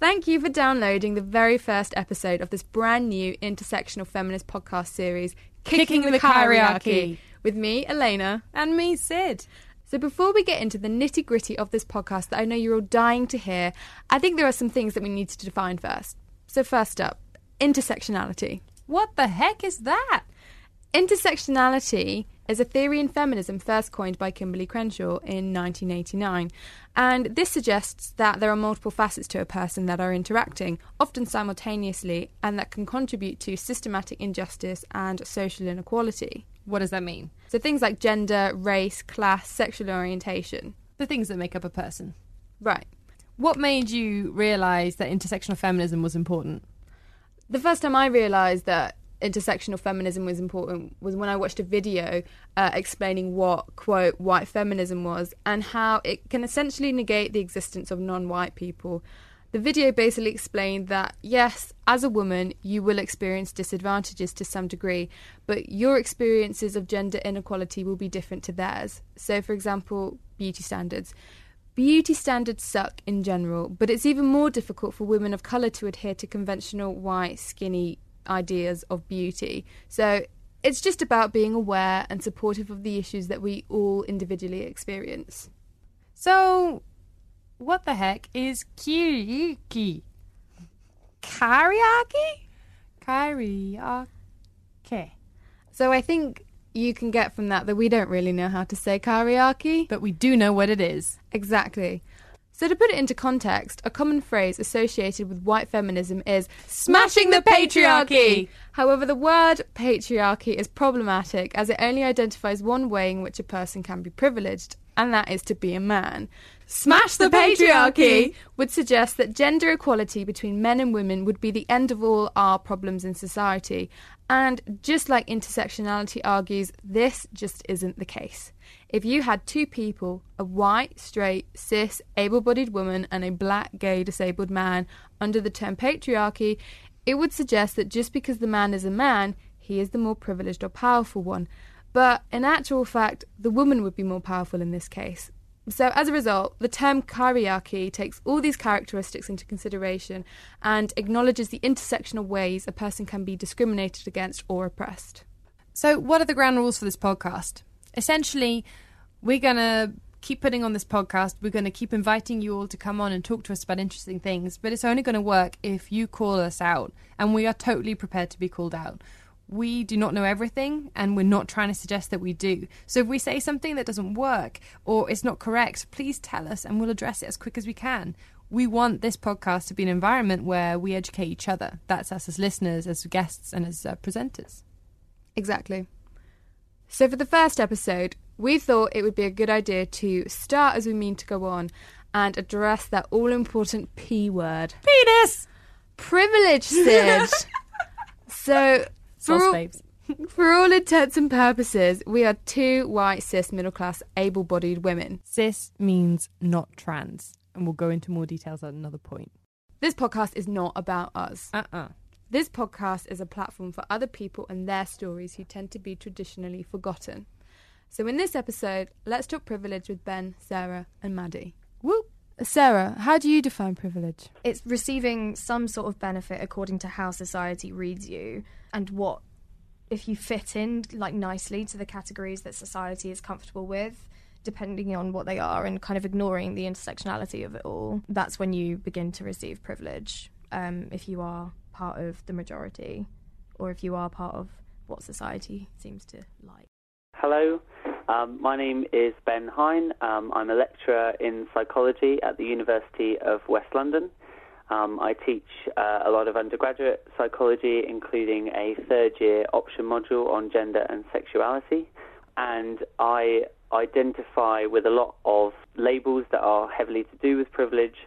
Thank you for downloading the very first episode of this brand new intersectional feminist podcast series, Kicking, the, Kyriarchy, with me, Elena. And me, Sid. So, before we get into the nitty gritty of this podcast that I know you're all dying to hear, I think there are some things that we need to define first. So, first up, intersectionality. What the heck is that? Intersectionality is a theory in feminism first coined by Kimberlé Crenshaw in 1989. And this suggests that there are multiple facets to a person that are interacting, often simultaneously, and that can contribute to systematic injustice and social inequality. What does that mean? So things like gender, race, class, sexual orientation. The things that make up a person. Right. What made you realise that intersectional feminism was important? The first time I realised that intersectional feminism was important was when I watched a video uh, explaining what, quote, white feminism was and how it can essentially negate the existence of non white people. The video basically explained that, yes, as a woman, you will experience disadvantages to some degree, but your experiences of gender inequality will be different to theirs. So, for example, beauty standards. Beauty standards suck in general, but it's even more difficult for women of colour to adhere to conventional white, skinny ideas of beauty. So it's just about being aware and supportive of the issues that we all individually experience. So, what the heck is karaoke? Karaoke? Karaoke. So I think you can get from that that we don't really know how to say karaoke. But we do know what it is. Exactly. So, to put it into context, a common phrase associated with white feminism is smashing the patriarchy. However, the word patriarchy is problematic as it only identifies one way in which a person can be privileged, and that is to be a man. Smash the patriarchy would suggest that gender equality between men and women would be the end of all our problems in society. And just like intersectionality argues, this just isn't the case. If you had two people, a white, straight, cis, able bodied woman, and a black, gay, disabled man, under the term patriarchy, it would suggest that just because the man is a man, he is the more privileged or powerful one. But in actual fact, the woman would be more powerful in this case. So, as a result, the term kyriarchy takes all these characteristics into consideration and acknowledges the intersectional ways a person can be discriminated against or oppressed. So, what are the ground rules for this podcast? Essentially, we're going to keep putting on this podcast. We're going to keep inviting you all to come on and talk to us about interesting things, but it's only going to work if you call us out, and we are totally prepared to be called out. We do not know everything, and we're not trying to suggest that we do. So if we say something that doesn't work or it's not correct, please tell us and we'll address it as quick as we can. We want this podcast to be an environment where we educate each other. That's us as listeners, as guests, and as uh, presenters. Exactly. So, for the first episode, we thought it would be a good idea to start as we mean to go on and address that all important P word Penis! privilege, Sid. so, for Sauce all, babes. for all intents and purposes, we are two white, cis, middle class, able bodied women. Cis means not trans, and we'll go into more details at another point. This podcast is not about us. Uh uh This podcast is a platform for other people and their stories who tend to be traditionally forgotten. So, in this episode, let's talk privilege with Ben, Sarah, and Maddie. Whoop! Sarah, how do you define privilege? It's receiving some sort of benefit according to how society reads you and what if you fit in like nicely to the categories that society is comfortable with depending on what they are and kind of ignoring the intersectionality of it all that's when you begin to receive privilege um, if you are part of the majority or if you are part of what society seems to like hello um, my name is Ben Hine. Um, I'm a lecturer in psychology at the University of West London. Um, I teach uh, a lot of undergraduate psychology, including a third year option module on gender and sexuality. And I identify with a lot of labels that are heavily to do with privilege,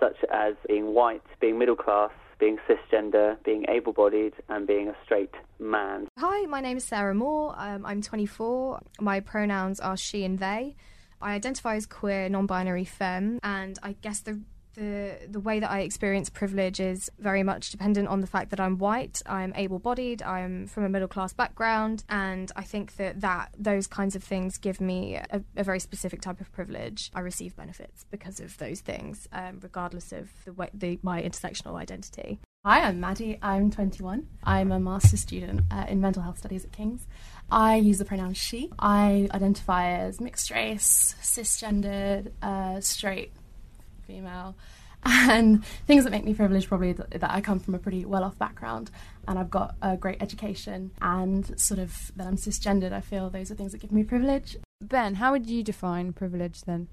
such as being white, being middle class, being cisgender, being able bodied, and being a straight man. Hi, my name is Sarah Moore. Um, I'm 24. My pronouns are she and they. I identify as queer, non binary femme, and I guess the the the way that I experience privilege is very much dependent on the fact that I'm white, I'm able-bodied, I'm from a middle-class background, and I think that that those kinds of things give me a, a very specific type of privilege. I receive benefits because of those things, um, regardless of the way the, my intersectional identity. Hi, I'm Maddie. I'm 21. I'm a master's student uh, in mental health studies at King's. I use the pronoun she. I identify as mixed race, cisgendered, uh, straight, female, and things that make me privileged probably that, that I come from a pretty well off background and I've got a great education and sort of that I'm cisgendered. I feel those are things that give me privilege. Ben, how would you define privilege then?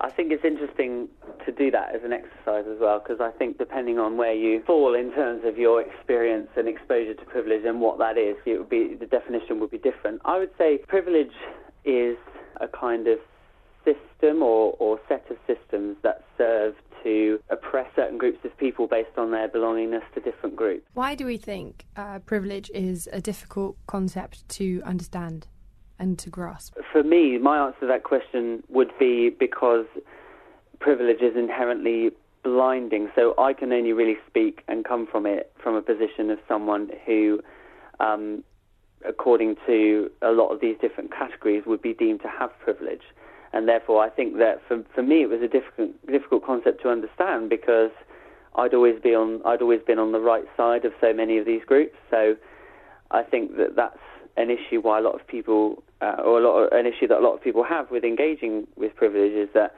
I think it's interesting to do that as an exercise as well, because I think depending on where you fall in terms of your experience and exposure to privilege and what that is, it would be the definition would be different. I would say privilege is a kind of system or, or set of systems that serve to oppress certain groups of people based on their belongingness to different groups. Why do we think uh, privilege is a difficult concept to understand and to grasp? For me, my answer to that question would be because privilege is inherently blinding. So I can only really speak and come from it from a position of someone who, um, according to a lot of these different categories, would be deemed to have privilege and therefore I think that for for me it was a difficult difficult concept to understand because I'd always be on I'd always been on the right side of so many of these groups. So I think that that's an issue why a lot of people uh, or a lot of, an issue that a lot of people have with engaging with privilege is that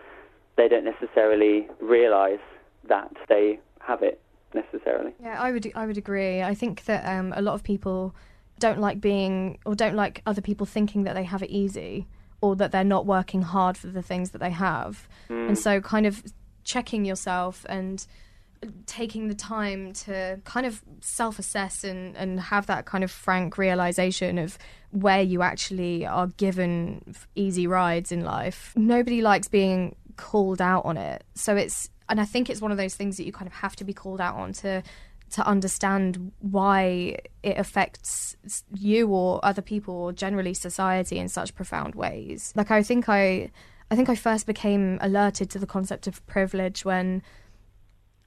they don't necessarily realise that they have it necessarily. Yeah, I would I would agree. I think that um, a lot of people don't like being or don't like other people thinking that they have it easy or that they're not working hard for the things that they have. Mm. And so, kind of checking yourself and taking the time to kind of self assess and, and have that kind of frank realization of where you actually are given easy rides in life. Nobody likes being called out on it. So it's, and I think it's one of those things that you kind of have to be called out on to to understand why it affects you or other people or generally society in such profound ways. Like I think I I think I first became alerted to the concept of privilege when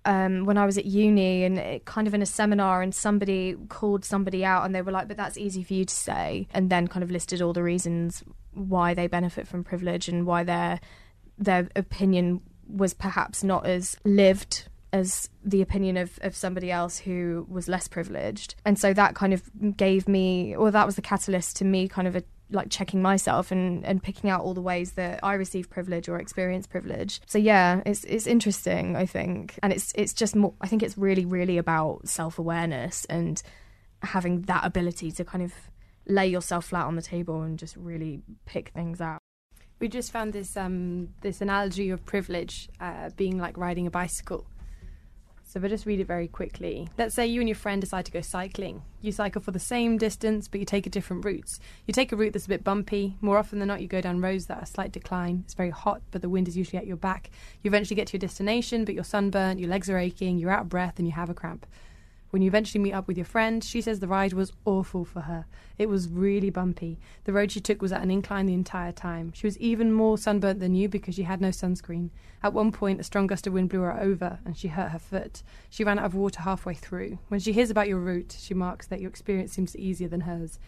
um, when I was at uni and it, kind of in a seminar and somebody called somebody out and they were like, but that's easy for you to say, and then kind of listed all the reasons why they benefit from privilege and why their their opinion was perhaps not as lived as the opinion of, of somebody else who was less privileged. And so that kind of gave me, or that was the catalyst to me kind of a, like checking myself and, and picking out all the ways that I receive privilege or experience privilege. So yeah, it's it's interesting, I think. And it's it's just more I think it's really, really about self awareness and having that ability to kind of lay yourself flat on the table and just really pick things out. We just found this um, this analogy of privilege uh, being like riding a bicycle. So if I just read it very quickly. Let's say you and your friend decide to go cycling. You cycle for the same distance, but you take a different route. You take a route that's a bit bumpy. More often than not, you go down roads that are slight decline. It's very hot, but the wind is usually at your back. You eventually get to your destination, but you're sunburnt, your legs are aching, you're out of breath, and you have a cramp. When you eventually meet up with your friend, she says the ride was awful for her. It was really bumpy. The road she took was at an incline the entire time. She was even more sunburnt than you because she had no sunscreen. At one point, a strong gust of wind blew her over and she hurt her foot. She ran out of water halfway through. When she hears about your route, she marks that your experience seems easier than hers.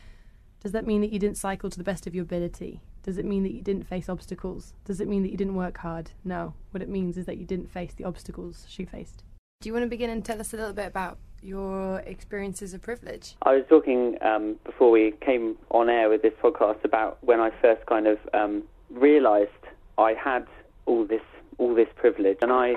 Does that mean that you didn't cycle to the best of your ability? Does it mean that you didn't face obstacles? Does it mean that you didn't work hard? No. What it means is that you didn't face the obstacles she faced. Do you want to begin and tell us a little bit about your experience experiences of privilege? I was talking um, before we came on air with this podcast about when I first kind of um, realised I had all this all this privilege, and I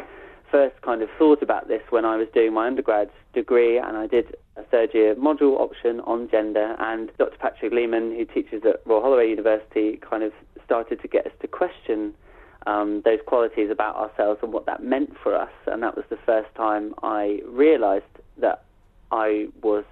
first kind of thought about this when I was doing my undergrad degree, and I did a third year module option on gender, and Dr. Patrick Lehman, who teaches at Royal Holloway University, kind of started to get us to question um, those qualities about ourselves and what that meant for us. And that was the first time I realised that I was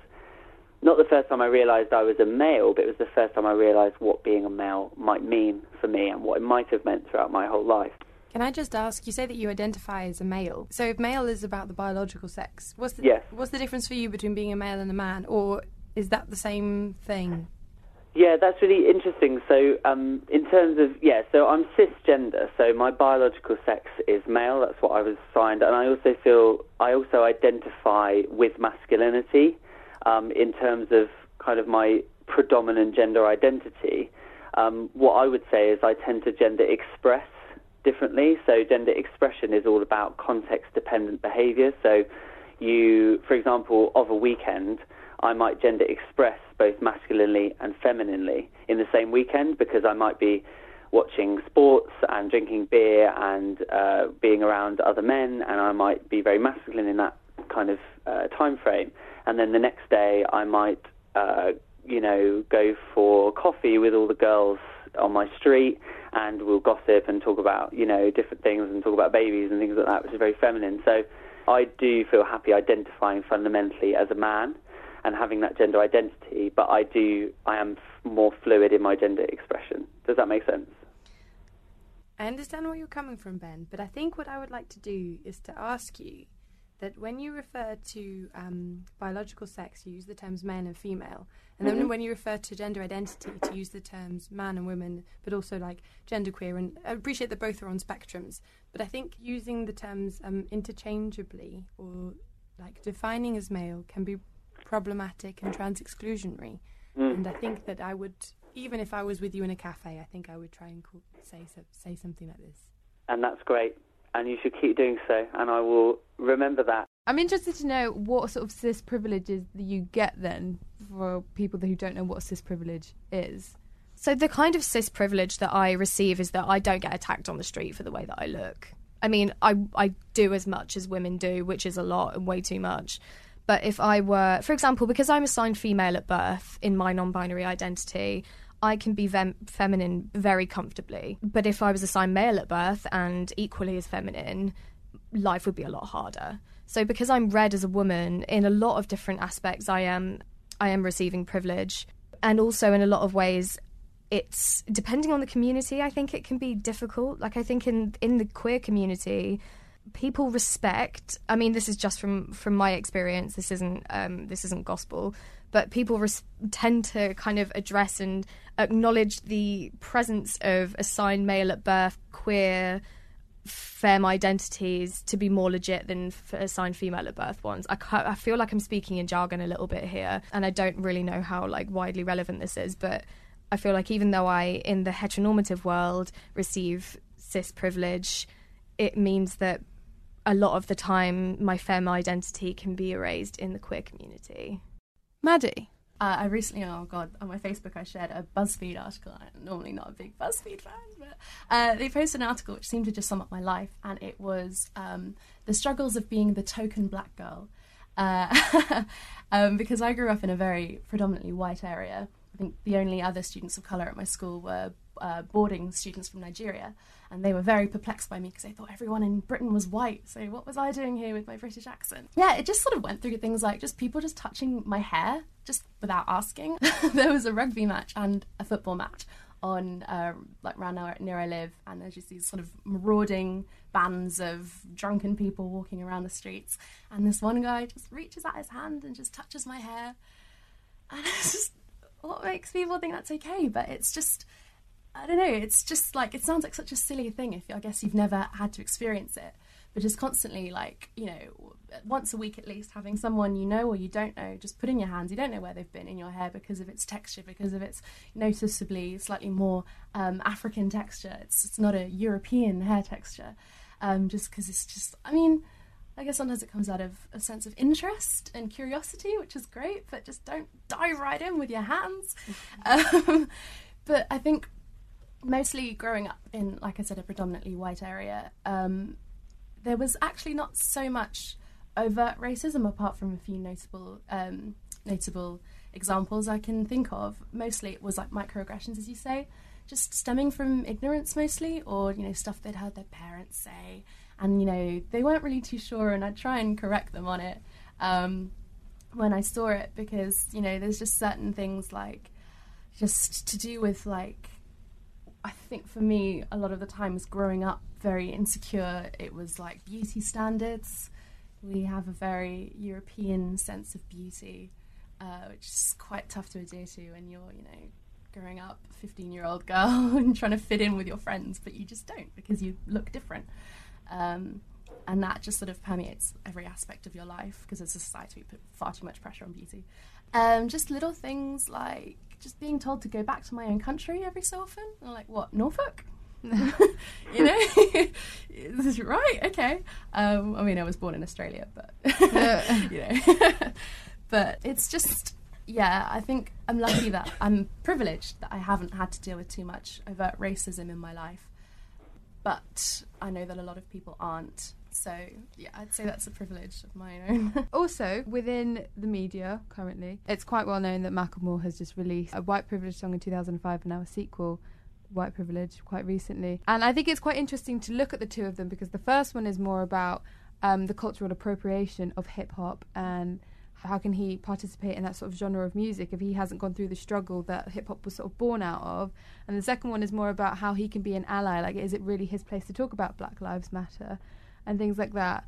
not the first time I realised I was a male, but it was the first time I realised what being a male might mean for me and what it might have meant throughout my whole life. Can I just ask? You say that you identify as a male. So if male is about the biological sex, what's the yes. what's the difference for you between being a male and a man, or is that the same thing? Yeah, that's really interesting. So, um, in terms of yeah, so I'm cisgender. So my biological sex is male. That's what I was assigned, and I also feel I also identify with masculinity um, in terms of kind of my predominant gender identity. Um, what I would say is I tend to gender express differently. So gender expression is all about context dependent behavior. So you, for example, of a weekend, I might gender express both masculinely and femininely in the same weekend because I might be watching sports and drinking beer and uh, being around other men, and I might be very masculine in that kind of uh, time frame. And then the next day, I might, uh, you know, go for coffee with all the girls on my street and we'll gossip and talk about, you know, different things and talk about babies and things like that, which is very feminine. So I do feel happy identifying fundamentally as a man and having that gender identity, but I do, I am f- more fluid in my gender expression. Does that make sense? I understand where you're coming from, Ben, but I think what I would like to do is to ask you that when you refer to um, biological sex, you use the terms male and female, and then Mhm. when you refer to gender identity, to use the terms man and woman, but also like genderqueer. And I appreciate that both are on spectrums, but I think using the terms um, interchangeably or like defining as male can be problematic and trans exclusionary. Mm. And I think that I would, even if I was with you in a cafe, I think I would try and call, say say something like this. And that's great. And you should keep doing so, and I will remember that. I'm interested to know what sort of cis privileges you get then for people who don't know what cis privilege is. So the kind of cis privilege that I receive is that I don't get attacked on the street for the way that I look. I mean, I I do as much as women do, which is a lot and way too much. But if I were, for example, because I'm assigned female at birth in my non-binary identity, I can be vem- feminine very comfortably. But if I was assigned male at birth and equally as feminine, life would be a lot harder. So because I'm read as a woman in a lot of different aspects, I am I am receiving privilege, and also in a lot of ways, it's depending on the community. I think it can be difficult. Like I think in in the queer community, people respect. I mean, this is just from from my experience. This isn't um, this isn't gospel, but people res- tend to kind of address and acknowledge the presence of assigned male at birth, queer, femme identities to be more legit than f- assigned female at birth ones. I, I feel like I'm speaking in jargon a little bit here, and I don't really know how like widely relevant this is, but I feel like even though I, in the heteronormative world, receive cis privilege, it means that a lot of the time my femme identity can be erased in the queer community. Maddie. Uh, I recently, oh god, on my Facebook I shared a BuzzFeed article. I'm normally not a big BuzzFeed fan, but uh, they posted an article which seemed to just sum up my life, and it was um, the struggles of being the token black girl. Uh, um, because I grew up in a very predominantly white area. I think the only other students of colour at my school were uh, boarding students from Nigeria, and they were very perplexed by me because they thought everyone in Britain was white. So what was I doing here with my British accent? Yeah, it just sort of went through things like just people just touching my hair just without asking. there was a rugby match and a football match on uh, like around near, near I live, and there's just these sort of marauding bands of drunken people walking around the streets, and this one guy just reaches out his hand and just touches my hair, and it's just what makes people think that's okay, but it's just. I don't know. It's just like it sounds like such a silly thing. If I guess you've never had to experience it, but just constantly like you know once a week at least having someone you know or you don't know just put in your hands you don't know where they've been in your hair because of its texture because of its noticeably slightly more um, african texture it's, it's not a european hair texture um, just because it's just i mean i guess sometimes it comes out of a sense of interest and curiosity which is great but just don't dive right in with your hands um, but i think mostly growing up in like i said a predominantly white area um, there was actually not so much overt racism apart from a few notable um, notable examples I can think of. Mostly it was like microaggressions, as you say, just stemming from ignorance mostly, or you know stuff they'd heard their parents say, and you know they weren't really too sure, and I'd try and correct them on it um, when I saw it because you know there's just certain things like just to do with like I think for me a lot of the time times growing up very insecure. It was like beauty standards. We have a very European sense of beauty, uh, which is quite tough to adhere to when you're, you know, growing up, 15 year old girl and trying to fit in with your friends, but you just don't because you look different. Um, and that just sort of permeates every aspect of your life because as a society we put far too much pressure on beauty. Um, just little things like just being told to go back to my own country every so often. I'm like, what, Norfolk? you know, right? Okay. Um, I mean, I was born in Australia, but you know, but it's just yeah. I think I'm lucky that I'm privileged that I haven't had to deal with too much overt racism in my life, but I know that a lot of people aren't. So yeah, I'd say that's a privilege of my own. also, within the media currently, it's quite well known that Macklemore has just released a white privilege song in 2005 and now a sequel white privilege quite recently. And I think it's quite interesting to look at the two of them because the first one is more about um, the cultural appropriation of hip hop and how can he participate in that sort of genre of music if he hasn't gone through the struggle that hip hop was sort of born out of. And the second one is more about how he can be an ally. Like, is it really his place to talk about Black Lives Matter and things like that?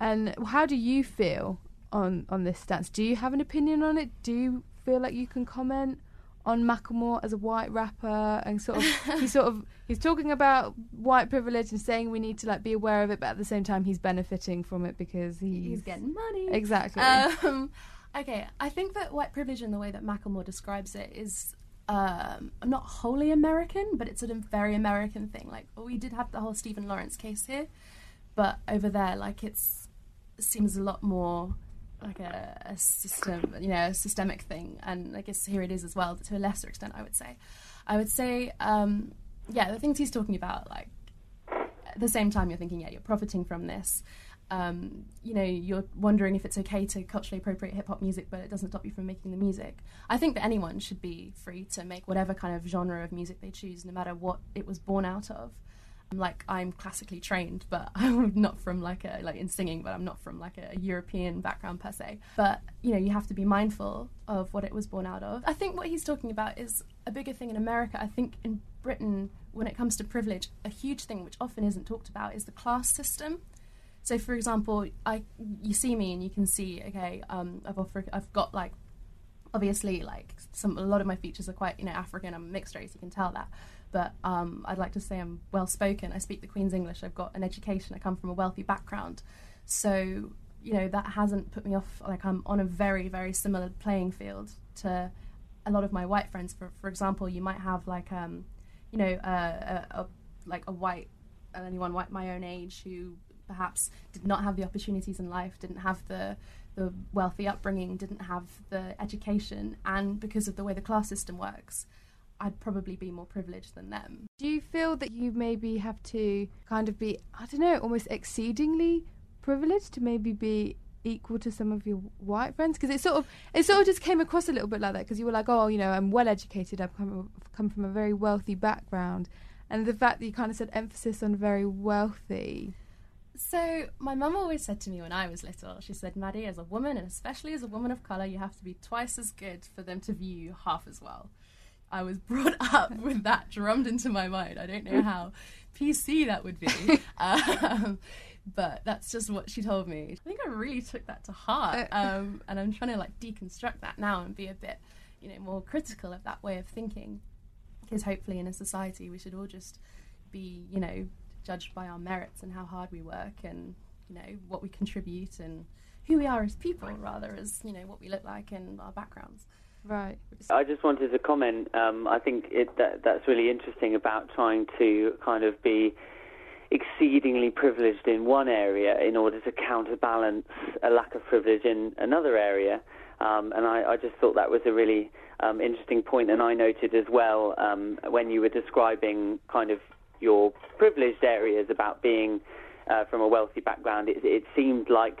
And how do you feel on on this stance? Do you have an opinion on it? Do you feel like you can comment? on Macklemore as a white rapper and sort of he's sort of he's talking about white privilege and saying we need to like be aware of it but at the same time he's benefiting from it because he's, he's getting money exactly um, okay I think that white privilege in the way that Macklemore describes it is um, not wholly American but it's a very American thing like we did have the whole Stephen Lawrence case here but over there like it's it seems a lot more like a, a, system, you know, a systemic thing. And I guess here it is as well, to a lesser extent, I would say. I would say, um, yeah, the things he's talking about, like, at the same time, you're thinking, yeah, you're profiting from this. Um, you know, you're wondering if it's okay to culturally appropriate hip hop music, but it doesn't stop you from making the music. I think that anyone should be free to make whatever kind of genre of music they choose, no matter what it was born out of like I'm classically trained, but I'm not from like a like in singing, but I'm not from like a, European background per se. But you know, you have to be mindful of what it was born out of. I think what he's talking about is a bigger thing in America. I think in Britain, when it comes to privilege, a huge thing which often isn't talked about is the class system. So, for example, I you see me and you can see, okay, um, I've I've got like obviously like some a lot of my features are quite you know African. I'm mixed race, you can tell that but um, I'd like to say I'm well spoken. I speak the Queen's English. I've got an education. I come from a wealthy background. So, you know, that hasn't put me off. Like, I'm on a very, very similar playing field to a lot of my white friends. For, for example, you might have, like, um, you know, a, a, like a white, anyone white my own age who perhaps did not have the opportunities in life, didn't have the the wealthy upbringing, didn't have the education, and because of the way the class system works, I'd probably be more privileged than them. Do you feel that you maybe have to kind of be, I don't know, almost exceedingly privileged to maybe be equal to some of your white friends? Because it sort of it sort of just came across a little bit like that because you were like, oh, you know, I'm well educated, I've come, come from a very wealthy background, and the fact that you kind of said emphasis on very wealthy. So my mum always said to me when I was little, she said, Maddie, as a woman and especially as a woman of colour, you have to be twice as good for them to view you half as well. I was brought up with that drummed into my mind. I don't know how PC that would be. Um, but that's just what she told me. I think I really took that to heart. Uh, um, and I'm trying to like deconstruct that now and be a bit, you know, more critical of that way of thinking. Because hopefully in a society we should all just be, you know, judged by our merits and how hard we work and, you know, what we contribute and who we are as people rather as you know what we look like and our backgrounds. Right. I just wanted to comment. Um, I think it, that, that's really interesting about trying to kind of be exceedingly privileged in one area in order to counterbalance a lack of privilege in another area. Um, and I, I, just thought that was a really um, interesting point. And I noted as well um, when you were describing kind of your privileged areas about being uh, from a wealthy background, it, it seemed like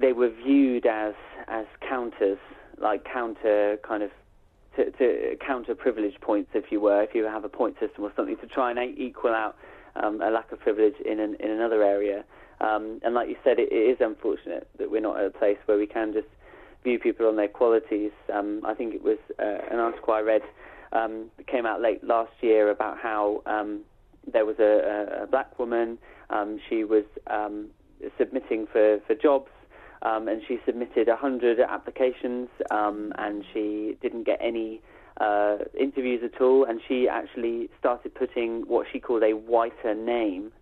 They were viewed as as counters, like counter kind of to, to counter privilege points, if you were, if you have a point system or something to try and equal out um, a lack of privilege in an, in another area. Um, and like you said, it, it is unfortunate that we're not at a place where we can just view people on their qualities. Um, I think it was uh, an article I read um, that came out late last year about how um, there was a, a, black woman. Um, she was um, submitting for, for jobs. Um, and she submitted 100 applications, um, and she didn't get any uh, interviews at all. And she actually started putting what she called a whiter name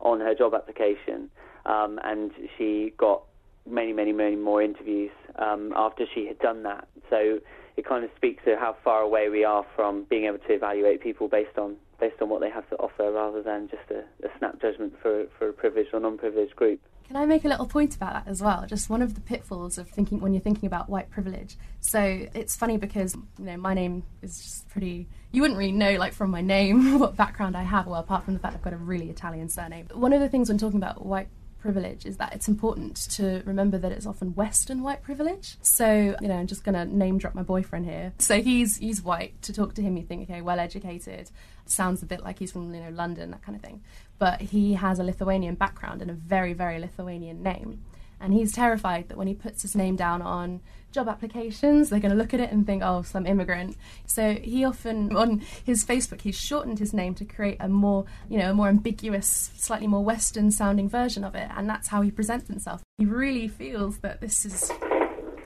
on her job application, um, and she got many, many, many more interviews um, after she had done that. So it kind of speaks to how far away we are from being able to evaluate people based on based on what they have to offer, rather than just a, a snap judgment for for a privileged or non-privileged group. Can I make a little point about that as well? Just one of the pitfalls of thinking when you're thinking about white privilege. So it's funny because you know my name is just pretty. You wouldn't really know like from my name what background I have. Well, apart from the fact I've got a really Italian surname. One of the things when talking about white privilege is that it's important to remember that it's often Western white privilege. So, you know, I'm just going to name drop my boyfriend here. So he's he's white. To talk to him, you think, okay, well educated, sounds a bit like he's from you know London, that kind of thing but he has a Lithuanian background and a very, very Lithuanian name. And he's terrified that when he puts his name down on job applications, they're going to look at it and think, oh, some immigrant. So he often, on his Facebook, he's shortened his name to create a more, you know, a more ambiguous, slightly more Western sounding version of it. And that's how he presents himself. He really feels that this is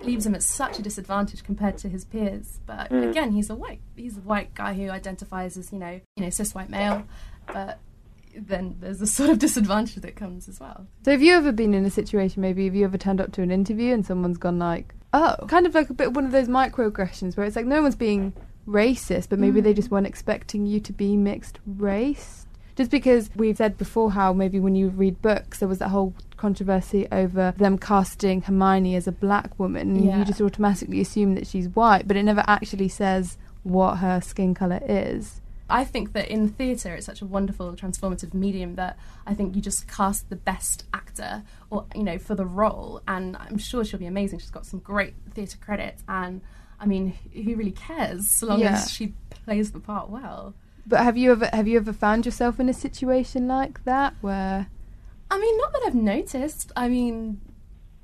leaves him at such a disadvantage compared to his peers. But mm. again, he's a white he's a white guy who identifies as, you know, you know, cis white male. But then there's a sort of disadvantage that comes as well. So have you ever been in a situation, maybe have you ever turned up to an interview and someone's gone like, oh, kind of like a bit one of those microaggressions where it's like no one's being racist, but maybe mm. they just weren't expecting you to be mixed race? Just because we've said before how maybe when you read books, there was that whole controversy over them casting Hermione as a black woman, and yeah. you just automatically assume that she's white, but it never actually says what her skin colour is. I think that in theatre it's such a wonderful transformative medium that I think you just cast the best actor or you know for the role and I'm sure she'll be amazing. She's got some great theatre credits and I mean who really cares so long yeah. as she plays the part well. But have you ever have you ever found yourself in a situation like that where I mean not that I've noticed. I mean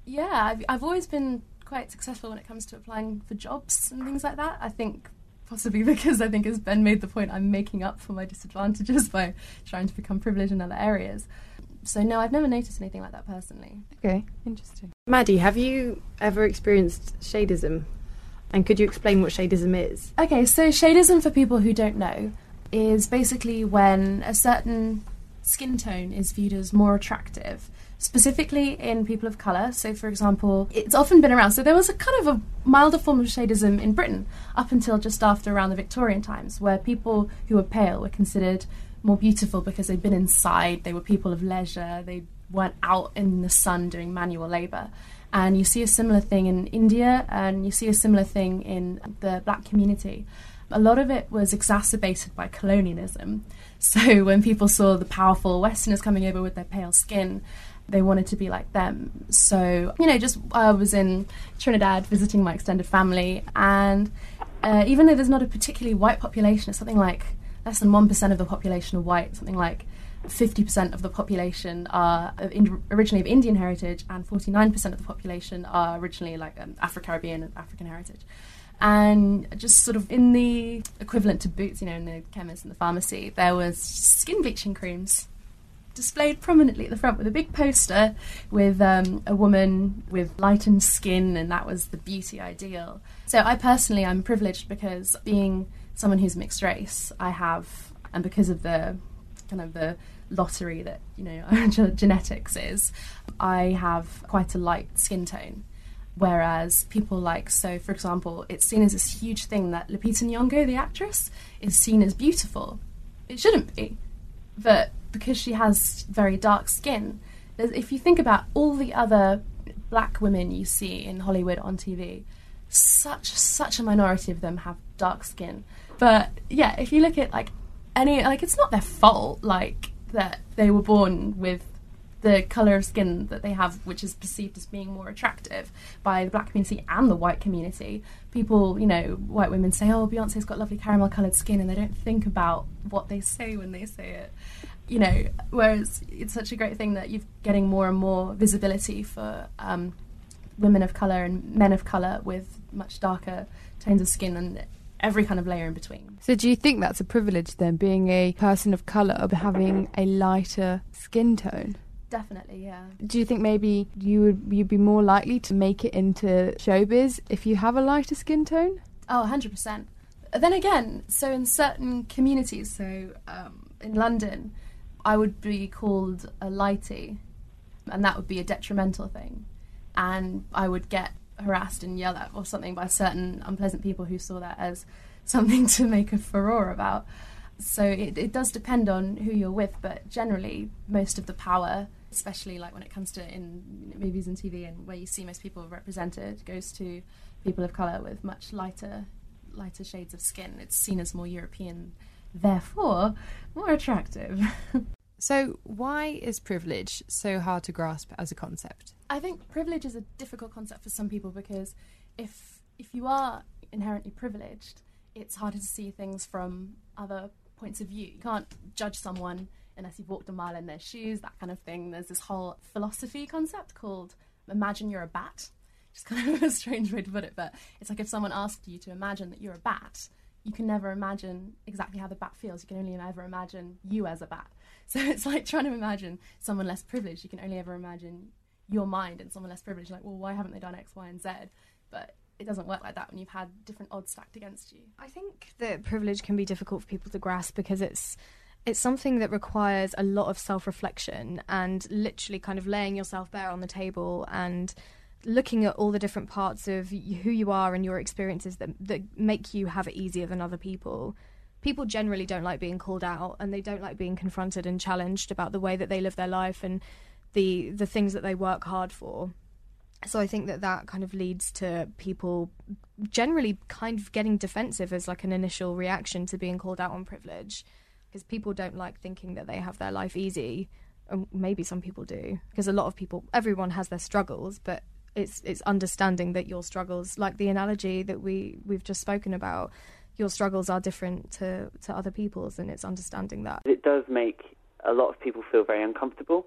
yeah, I've, I've always been quite successful when it comes to applying for jobs and things like that. I think possibly because I think, as Ben made the point, I'm making up for my disadvantages by trying to become privileged in other areas. So no, I've never noticed anything like that personally. Okay, interesting. Maddie, have you ever experienced shadism? And could you explain what shadism is? Okay, so shadism, for people who don't know, is basically when a certain skin tone is viewed as more attractive, specifically in people of colour. So, for example, it's often been around. So, there was a kind of a milder form of shadism in Britain up until just after around the Victorian times, where people who were pale were considered more beautiful because they'd been inside, they were people of leisure, they weren't out in the sun doing manual labour. And you see a similar thing in India, and you see a similar thing in the black community. A lot of it was exacerbated by colonialism. So when people saw the powerful Westerners coming over with their pale skin, they wanted to be like them. So, you know, just I was in Trinidad visiting my extended family, and uh, even though there's not a particularly white population, it's something like less than 1% of the population are white, something like 50% of the population are originally of Indian heritage, and 49% of the population are originally like um, Afro Caribbean and African heritage. And just sort of in the equivalent to boots, you know, in the chemist and the pharmacy, there was skin bleaching creams displayed prominently at the front with a big poster with um, a woman with lightened skin, and that was the beauty ideal. So I personally, I'm privileged because being someone who's mixed race, I have, and because of the kind of the lottery that you know genetics is, I have quite a light skin tone. Whereas people like, so for example, it's seen as this huge thing that Lupita Nyong'o, the actress, is seen as beautiful. It shouldn't be, but because she has very dark skin, if you think about all the other black women you see in Hollywood on TV, such such a minority of them have dark skin. But yeah, if you look at like any like it's not their fault like that they were born with the color of skin that they have, which is perceived as being more attractive by the black community and the white community. People, you know, white women say, "Oh, Beyonce's got lovely caramel colored skin," and they don't think about what they say when they say it. You know, whereas it's such a great thing that you're getting more and more visibility for um, women of color and men of color with much darker tones of skin, and every kind of layer in between. So, do you think that's a privilege then, being a person of colour, having a lighter skin tone? Definitely, yeah. Do you think maybe you would you'd be more likely to make it into showbiz if you have a lighter skin tone? Oh, 100%. Then again, so in certain communities, so um, in London, I would be called a lighty, and that would be a detrimental thing. And I would get harassed and yelled at or something by certain unpleasant people who saw that as something to make a furore about. So it, it does depend on who you're with, but generally, most of the power, especially like when it comes to in movies and TV and where you see most people represented, goes to people of color with much lighter, lighter shades of skin. It's seen as more European, therefore more attractive. So, why is privilege so hard to grasp as a concept? I think privilege is a difficult concept for some people because if if you are inherently privileged, it's harder to see things from other points of view. You can't judge someone unless you've walked a mile in their shoes, that kind of thing. There's this whole philosophy concept called imagine you're a bat. Just kind of a strange way to put it, but it's like if someone asked you to imagine that you're a bat, you can never imagine exactly how the bat feels. You can only ever imagine you as a bat. So it's like trying to imagine someone less privileged. You can only ever imagine your mind and someone less privileged. Like, well, why haven't they done X, Y, and Z? But it doesn't work like that when you've had different odds stacked against you. I think that privilege can be difficult for people to grasp because it's it's something that requires a lot of self-reflection and literally kind of laying yourself bare on the table and looking at all the different parts of who you are and your experiences that that make you have it easier than other people. People generally don't like being called out and they don't like being confronted and challenged about the way that they live their life and the the things that they work hard for. So i think that that kind of leads to people generally kind of getting defensive as like an initial reaction to being called out on privilege because people don't like thinking that they have their life easy and maybe some people do because a lot of people everyone has their struggles but it's it's understanding that your struggles like the analogy that we we've just spoken about your struggles are different to, to other people's, and it's understanding that. It does make a lot of people feel very uncomfortable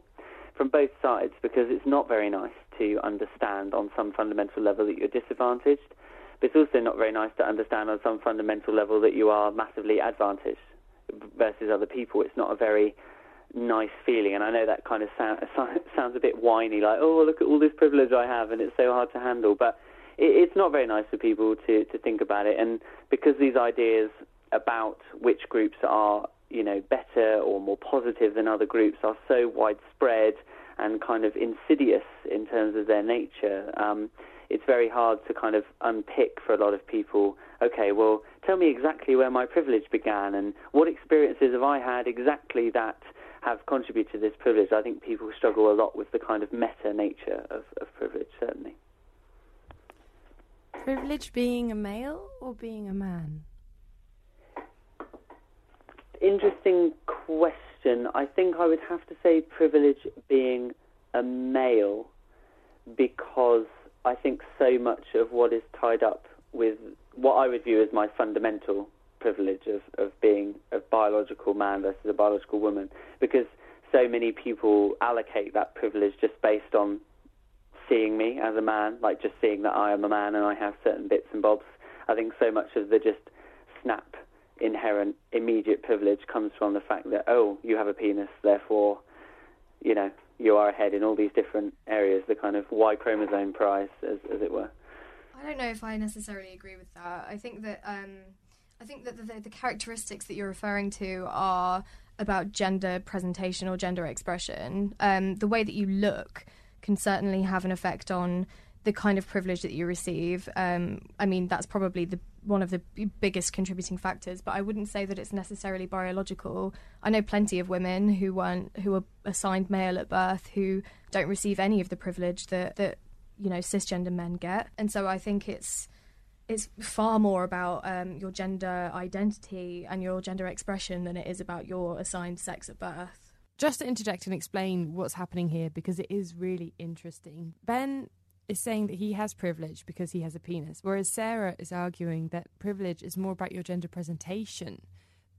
from both sides because it's not very nice to understand on some fundamental level that you're disadvantaged, but it's also not very nice to understand on some fundamental level that you are massively advantaged versus other people. It's not a very nice feeling. And I know that kind of sound, sounds a bit whiny, like, oh, look at all this privilege I have, and it's so hard to handle. But it, it's not very nice for people to, to think about it. And because these ideas about which groups are, you know, better or more positive than other groups are so widespread and kind of insidious in terms of their nature, um, it's very hard to kind of unpick for a lot of people. Okay, well, tell me exactly where my privilege began and what experiences have I had exactly that have contributed to this privilege. I think people struggle a lot with the kind of meta nature of, of privilege, certainly. Privilege being a male or being a man? Interesting question. I think I would have to say privilege being a male because I think so much of what is tied up with what I would view as my fundamental privilege of, of being a biological man versus a biological woman because so many people allocate that privilege just based on seeing me as a man, like just seeing that I am a man and I have certain bits and bobs. I think so much of the just snap, inherent, immediate privilege comes from the fact that, oh, you have a penis, therefore, you know, you are ahead in all these different areas, the kind of Y chromosome prize, as, as it were. I don't know if I necessarily agree with that. I think that um, I think that the, the, characteristics that you're referring to are about gender presentation or gender expression. Um, the way that you look can certainly have an effect on the kind of privilege that you receive. Um, I mean, that's probably the one of the biggest contributing factors, but I wouldn't say that it's necessarily biological. I know plenty of women who weren't who were assigned male at birth who don't receive any of the privilege that that you know cisgender men get, and so I think it's it's far more about um, your gender identity and your gender expression than it is about your assigned sex at birth. Just to interject and explain what's happening here because it is really interesting. Ben is saying that he has privilege because he has a penis, whereas Sarah is arguing that privilege is more about your gender presentation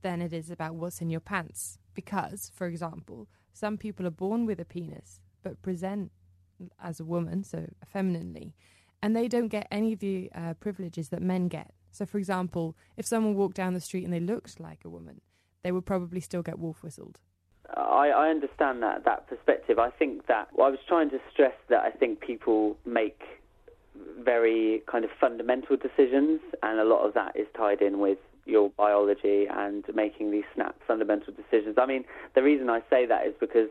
than it is about what's in your pants. Because, for example, some people are born with a penis but present as a woman, so femininely, and they don't get any of the uh, privileges that men get. So, for example, if someone walked down the street and they looked like a woman, they would probably still get wolf whistled. I, I understand that that perspective. I think that well, I was trying to stress that I think people make very kind of fundamental decisions, and a lot of that is tied in with your biology and making these snap fundamental decisions. I mean, the reason I say that is because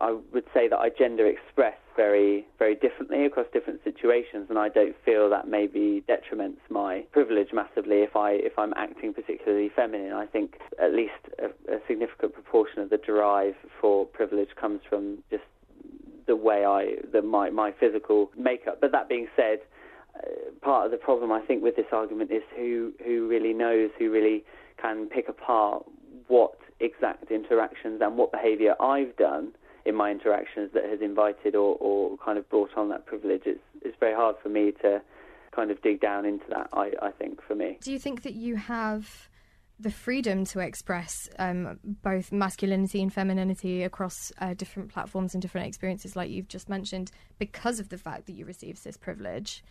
I would say that I gender express very, very differently across different situations, and I don't feel that maybe detriments my privilege massively if I if I'm acting particularly feminine. I think at least a, a significant proportion of the drive for privilege comes from just the way I, the my my physical makeup. But that being said, uh, part of the problem I think with this argument is who who really knows, who really can pick apart what exact interactions and what behaviour I've done in my interactions that has invited or, or kind of brought on that privilege. It's, it's very hard for me to kind of dig down into that, I, I think, for me. Do you think that you have the freedom to express um, both masculinity and femininity across uh, different platforms and different experiences, like you've just mentioned, because of the fact that you receive this privilege?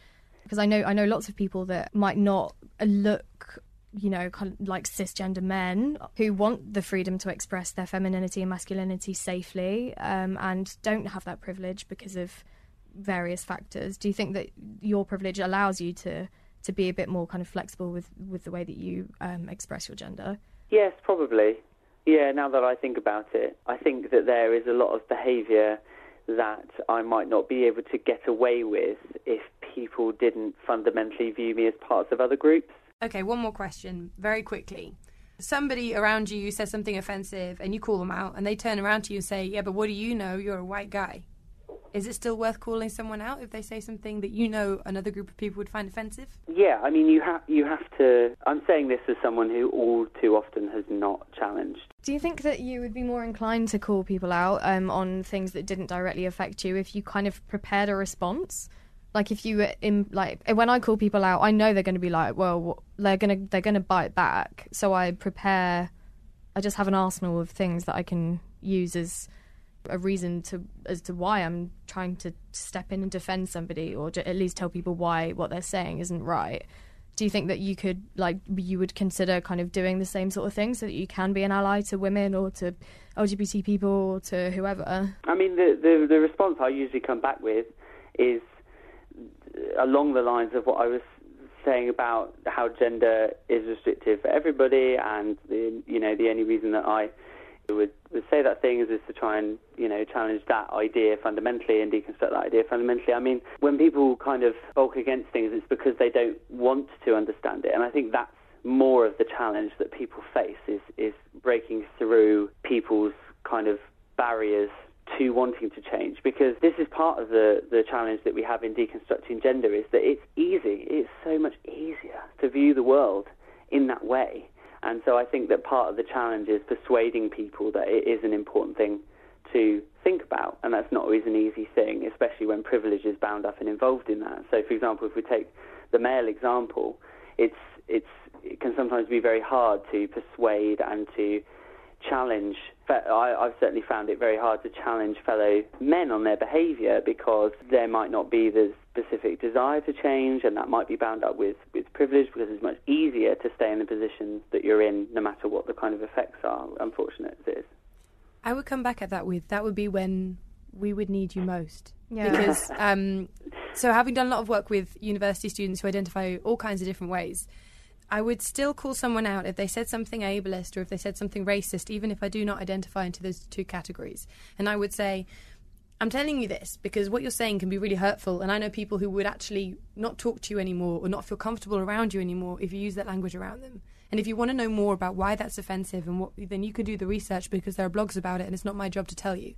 Because I know I know lots of people that might not look you know, like cisgender men who want the freedom to express their femininity and masculinity safely um, and don't have that privilege because of various factors. Do you think that your privilege allows you to to be a bit more kind of flexible with with the way that you um, express your gender? Yes, probably. Yeah, now that I think about it, I think that there is a lot of behaviour that I might not be able to get away with if people didn't fundamentally view me as parts of other groups. Okay, one more question, very quickly. Somebody around you says something offensive and you call them out, and they turn around to you and say, Yeah, but what do you know? You're a white guy. Is it still worth calling someone out if they say something that you know another group of people would find offensive? Yeah, I mean, you have you have to. I'm saying this as someone who all too often has not challenged. Do you think that you would be more inclined to call people out um, on things that didn't directly affect you if you kind of prepared a response? Like if you in like eh, when I call people out, I know they're going to be like, well, they're gonna they're gonna bite back. So I prepare. I just have an arsenal of things that I can use as a reason to as to why I'm trying to step in and defend somebody, or at least tell people why what they're saying isn't right. Do you think that you could like you would consider kind of doing the same sort of thing so that you can be an ally to women or to LGBT people or to whoever? I mean, the, the, the response I usually come back with is Uh, along the lines of what I was saying about how gender is restrictive for everybody, and the you know the only reason that I would, would say that thing is, is to try and you know challenge that idea fundamentally and deconstruct that idea fundamentally. I mean, when people kind of bulk against things, it's because they don't want to understand it, and I think that's more of the challenge that people face is is breaking through people's kind of barriers to wanting to change because this is part of the, the challenge that we have in deconstructing gender is that it's easy, it's so much easier to view the world in that way. And so I think that part of the challenge is persuading people that it is an important thing to think about, and that's not always an easy thing, especially when privilege is bound up and involved in that. So, for example, if we take the male example, it's it's it can sometimes be very hard to persuade and to challenge. I, I've certainly found it very hard to challenge fellow men on their behaviour because there might not be the specific desire to change, and that might be bound up with, with privilege because it's much easier to stay in the position that you're in, no matter what the kind of effects are, unfortunate as it is. I would come back at that with that would be when we would need you most. Yeah. Because, um, so having done a lot of work with university students who identify all kinds of different ways, I would still call someone out if they said something ableist or if they said something racist, even if I do not identify into those two categories. And I would say, I'm telling you this because what you're saying can be really hurtful. And I know people who would actually not talk to you anymore or not feel comfortable around you anymore if you use that language around them. And if you want to know more about why that's offensive and what, then you can do the research because there are blogs about it and it's not my job to tell you.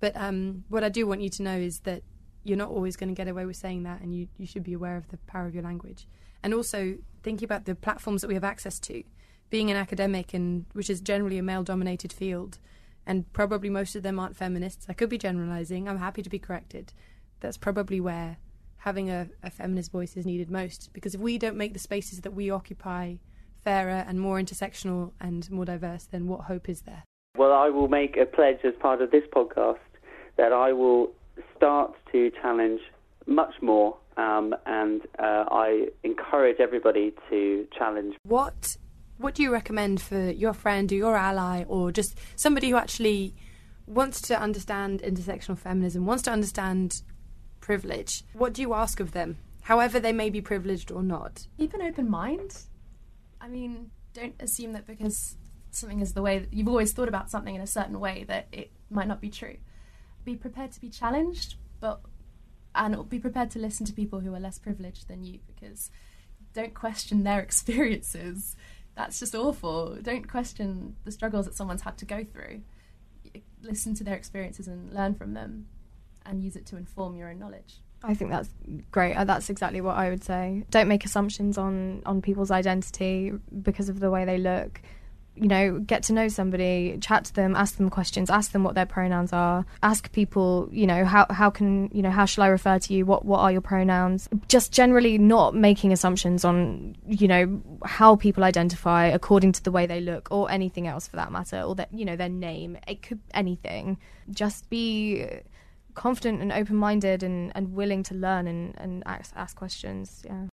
But um, what I do want you to know is that you're not always going to get away with saying that and you, you should be aware of the power of your language and also thinking about the platforms that we have access to. Being an academic, and which is generally a male-dominated field, and probably most of them aren't feminists. I could be generalizing. I'm happy to be corrected. That's probably where having a, a feminist voice is needed most. Because if we don't make the spaces that we occupy fairer and more intersectional and more diverse, then what hope is there? Well, I will make a pledge as part of this podcast that I will start to challenge much more um, and uh, I encourage everybody to challenge. What What do you recommend for your friend or your ally, or just somebody who actually wants to understand intersectional feminism, wants to understand privilege? What do you ask of them, however they may be privileged or not? Keep an open mind. I mean, don't assume that because something is the way that you've always thought about something in a certain way that it might not be true. Be prepared to be challenged, but and be prepared to listen to people who are less privileged than you because don't question their experiences. That's just awful. Don't question the struggles that someone's had to go through. Listen to their experiences and learn from them and use it to inform your own knowledge. I think that's great. Uh, That's exactly what I would say. Don't make assumptions on on people's identity because of the way they look you know, get to know somebody, chat to them, ask them questions, ask them what their pronouns are, ask people, you know, how how can you know how shall I refer to you? What what are your pronouns? Just generally not making assumptions on you know how people identify according to the way they look or anything else for that matter, or that you know their name. It could anything. Just be confident and open minded and, and willing to learn and, and ask, ask questions. Yeah.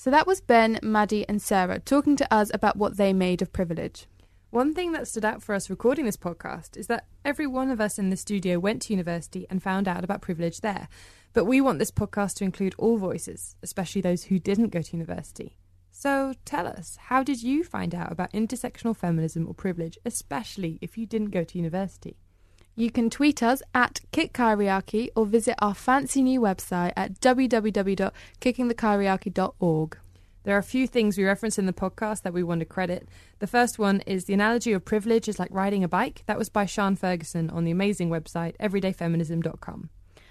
So that was Ben, Maddie, and Sarah talking to us about what they made of privilege. One thing that stood out for us recording this podcast is that every one of us in the studio went to university and found out about privilege there. But we want this podcast to include all voices, especially those who didn't go to university. So tell us, how did you find out about intersectional feminism or privilege, especially if you didn't go to university? You can tweet us at KickKyriarchy or visit our fancy new website at www.kickingthekyriarchy.org. There are a few things we reference in the podcast that we want to credit. The first one is the analogy of privilege is like riding a bike. That was by Sian Ferguson on the amazing website everydayfeminism.com.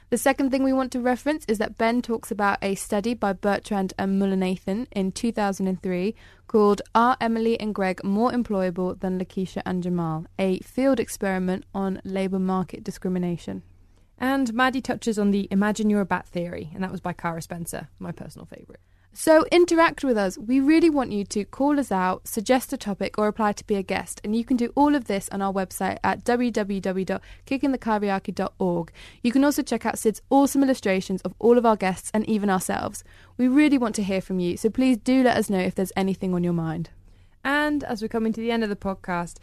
The second thing we want to reference is that Ben talks about a study by Bertrand and Mullainathan in 2003 called Are Emily and Greg More Employable Than Lakeisha and Jamal? A field experiment on labour market discrimination. And Maddie touches on the Imagine You're a Bat theory, and that was by Cara Spencer, my personal favourite. So interact with us. We really want you to call us out, suggest a topic, or apply to be a guest. And you can do all of this on our website at www.kickingthekyriarchy.org. You can also check out Sid's awesome illustrations of all of our guests and even ourselves. We really want to hear from you, so please do let us know if there's anything on your mind. And as we're coming to the end of the podcast,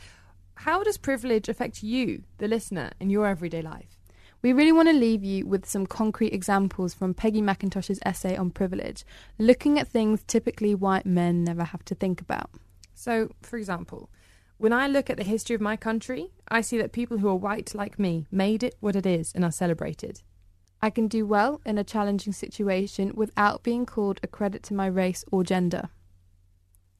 how does privilege affect you, the listener, in your everyday life? We really want to leave you with some concrete examples from Peggy McIntosh's essay on privilege, looking at things typically white men never have to think about. So, for example, when I look at the history of my country, I see that people who are white like me made it what it is and are celebrated. I can do well in a challenging situation without being called a credit to my race or gender.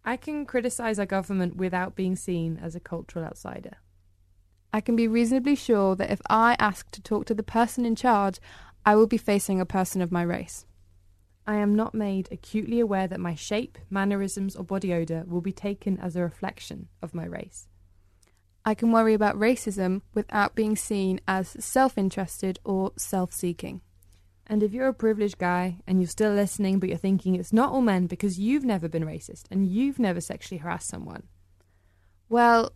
I can criticise our government without being seen as a cultural outsider. I can be reasonably sure that if I ask to talk to the person in charge, I will be facing a person of my race. I am not made acutely aware that my shape, mannerisms, or body odour will be taken as a reflection of my race. I can worry about racism without being seen as self interested or self seeking. And if you're a privileged guy and you're still listening, but you're thinking it's not all men because you've never been racist and you've never sexually harassed someone, well,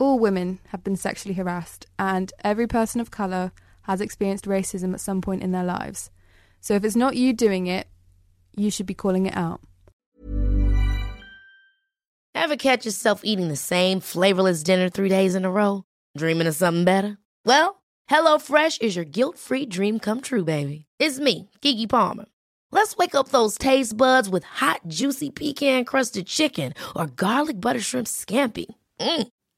all women have been sexually harassed, and every person of colour has experienced racism at some point in their lives. So if it's not you doing it, you should be calling it out. Ever catch yourself eating the same flavorless dinner three days in a row? Dreaming of something better? Well, HelloFresh is your guilt free dream come true, baby. It's me, Keke Palmer. Let's wake up those taste buds with hot, juicy pecan crusted chicken or garlic butter shrimp scampi. Mm.